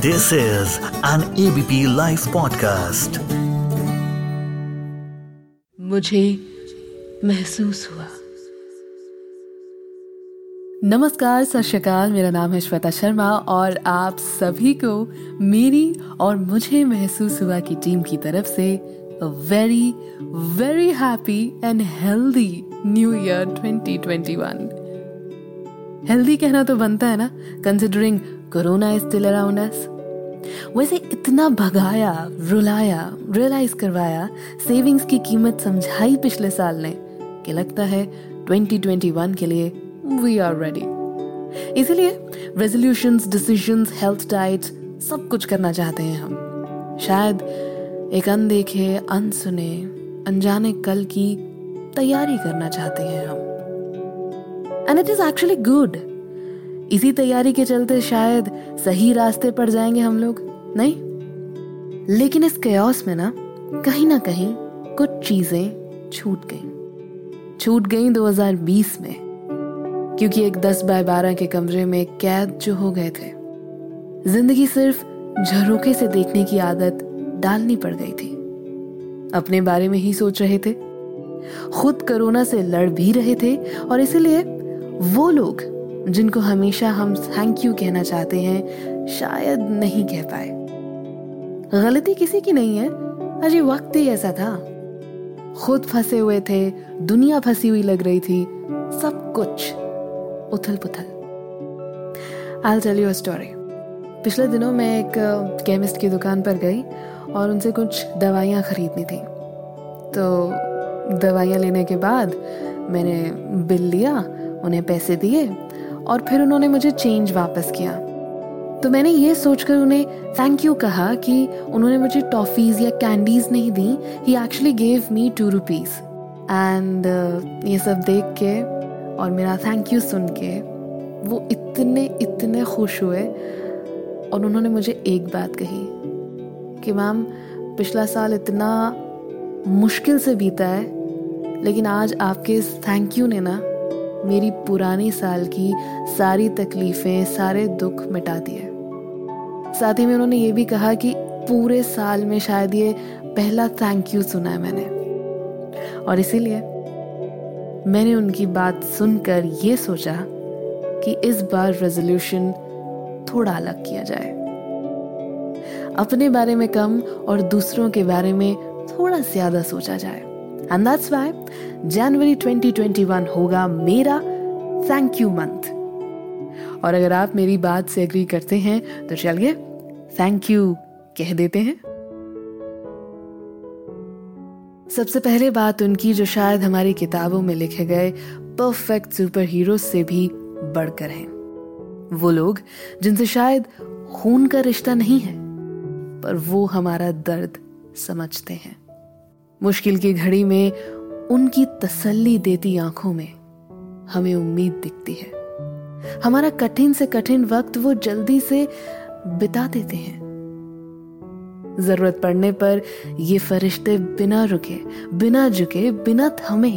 This is an ABP Life podcast. मुझे महसूस हुआ। नमस्कार सत श्रीकाल। मेरा नाम है श्वेता शर्मा और आप सभी को मेरी और मुझे महसूस हुआ की टीम की तरफ़ से very very happy and healthy new year 2021 healthy कहना तो बनता है ना considering corona is still around us वैसे इतना भगाया, रुलाया रियलाइज़ करवाया सेविंग्स की कीमत समझाई पिछले साल ने कि लगता है 2021 के लिए वी आर रेडी इसीलिए रेजोल्यूशंस डिसीजंस हेल्थ डाइट सब कुछ करना चाहते हैं हम। शायद एक अनदेखे, अनसुने, अनजाने कल की तैयारी करना चाहते हैं हम। And it is actually good इसी तैयारी के चलते शायद सही रास्ते पर जाएँगे हम लोग, नहीं? लेकिन इस कयास में ना, कहीं ना कहीं कुछ चीज़ें छूट गई। छूट गई 2020 में, क्योंकि एक 10 बाय 12 के कमरे में कैद जो हो गए थे। ज़िंदगी सिर्फ़ झरोके से देखने की आदत डालनी पड़ गई थी। अपने बारे में ही सोच रहे थे। खुद कोरोना से लड़ भी रहे थे, और इसीलिए वो लोग जिनको हमेशा हम थैंक यू कहना चाहते हैं, शायद नहीं कह पाए। गलती किसी की नहीं है अजय वक्त ही ऐसा था। खुद फंसे हुए थे, दुनिया फंसी हुई लग रही थी, सब कुछ उथल पुथल आई टेल यू स्टोरी पिछले दिनों मैं एक केमिस्ट की दुकान पर गई और उनसे कुछ दवाइयाँ खरीदनी थी। तो दवाइयाँ लेने के बाद मैंने बिल लिया, उन्हें पैसे दिए और फिर उन्होंने मुझे चेंज वापस किया। तो मैंने ये सोचकर उन्हें थैंक यू कहा कि उन्होंने मुझे टॉफीज या कैंडीज नहीं दी ही actually gave me two rupees and ये सब देख के और मेरा थैंक यू सुन के वो इतने इतने खुश हुए और उन्होंने मुझे एक बात कही कि, मैम, पिछला साल इतना मुश्किल से बीता है, लेकिन आज आपके इस थैंक यू ने ना मेरी पुरानी साल की सारी तकलीफें, सारे दुख मिटा दिए। साथ ही में उन्होंने ये भी कहा कि पूरे साल में शायद ये पहला थैंक यू सुना है मैंने। और इसीलिए मैंने उनकी बात सुनकर ये सोचा कि इस बार रेजोल्यूशन थोड़ा अलग किया जाए। अपने बारे में कम और दूसरों के बारे में थोड़ा ज़्यादा सोचा जाए। एंड दैट्स व्हाई जनवरी 2021 होगा मेरा थैंक यू मंथ और अगर आप मेरी बात से एग्री करते हैं तो चलिए थैंक यू कह देते हैं। सबसे पहले बात उनकी जो शायद हमारी किताबों में लिखे गए परफेक्ट सुपर हीरो से भी बढ़कर हैं। वो लोग जिनसे शायद खून का रिश्ता नहीं है, पर वो हमारा दर्द समझते हैं। मुश्किल की घड़ी में उनकी तसल्ली देती आँखों में हमें उम्मीद दिखती है। हमारा कठिन से कठिन वक्त वो जल्दी से बिता देते हैं। ज़रूरत पड़ने पर ये फरिश्ते बिना रुके, बिना झुके, बिना थमे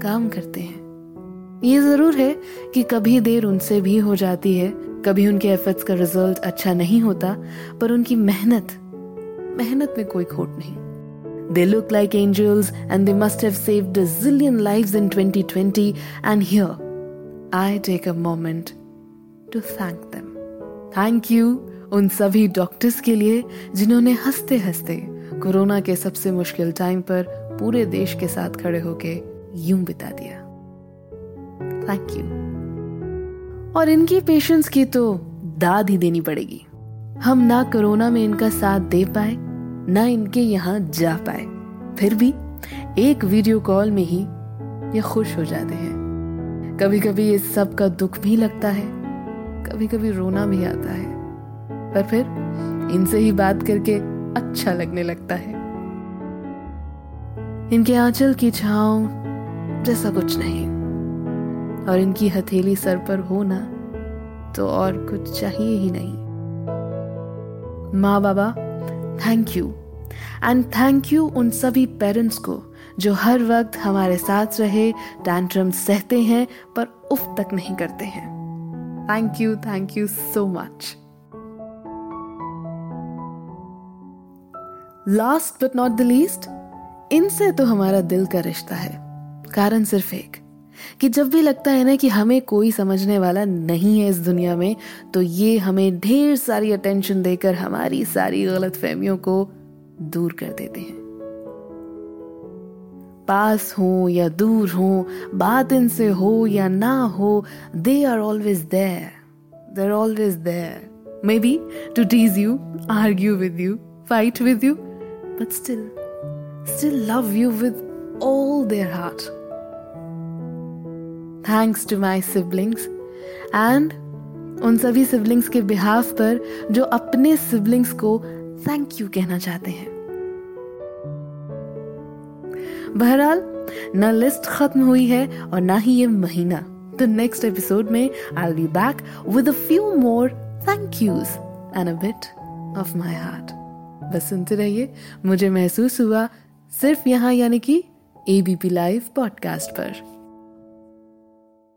काम करते हैं। ये ज़रूर है कि कभी देर उनसे भी हो जाती है, कभी उनके एफर्ट्स का रिज़ल्ट अच्छा नहीं होता, पर उनकी मेहनत मेहनत में कोई खोट नहीं। They look like angels and they must have saved a zillion lives in 2020. And here, I take a moment to thank them. Thank you उन सभी डॉक्टर्स के लिए जिन्होंने हँसते हँसते कोरोना के सबसे मुश्किल टाइम पर पूरे देश के साथ खड़े होके यूँ बिता दिया थैंक यू और इनकी पेशेंस की तो दाद ही देनी पड़ेगी हम ना कोरोना में इनका साथ दे पाए ना इनके यहाँ जा पाए। फिर भी एक वीडियो कॉल में ही ये खुश हो जाते हैं। कभी कभी ये सब का दुख भी लगता है कभी कभी रोना भी आता है। पर फिर इनसे ही बात करके अच्छा लगने लगता है। इनके आंचल की छाव जैसा कुछ नहीं। और इनकी हथेली सर पर हो ना तो और कुछ चाहिए ही नहीं। माँ बाबा thank you and thank you उन सभी पेरेंट्स को, जो हर वक्त हमारे साथ रहे टैंट्रम सहते हैं, पर उफ तक नहीं करते हैं। Thank you thank you so much last but not the least इनसे तो हमारा दिल का रिश्ता है। कारण सिर्फ़ एक कि जब भी लगता है ना कि हमें कोई समझने वाला नहीं है इस दुनिया में तो ये हमें ढेर सारी अटेंशन देकर हमारी सारी गलत फहमियों को दूर कर देते हैं। पास हो या दूर हो बात इनसे हो या ना हो they are always there they are always there maybe to tease you argue with you fight with you but still still love you with all their heart thanks to my siblings and उन सभी siblings के behalf पर जो अपने siblings को thank you कहना चाहते हैं। बहरहाल, न लिस्ट खत्म हुई है और ना ही ये महीना। तो नेक्स्ट एपिसोड में I be back with a few more thank yous and a bit of my heart बस सुनते रहिए। मुझे महसूस हुआ सिर्फ़ यहाँ यानी कि एबीपी लाइव पॉडकास्ट पर।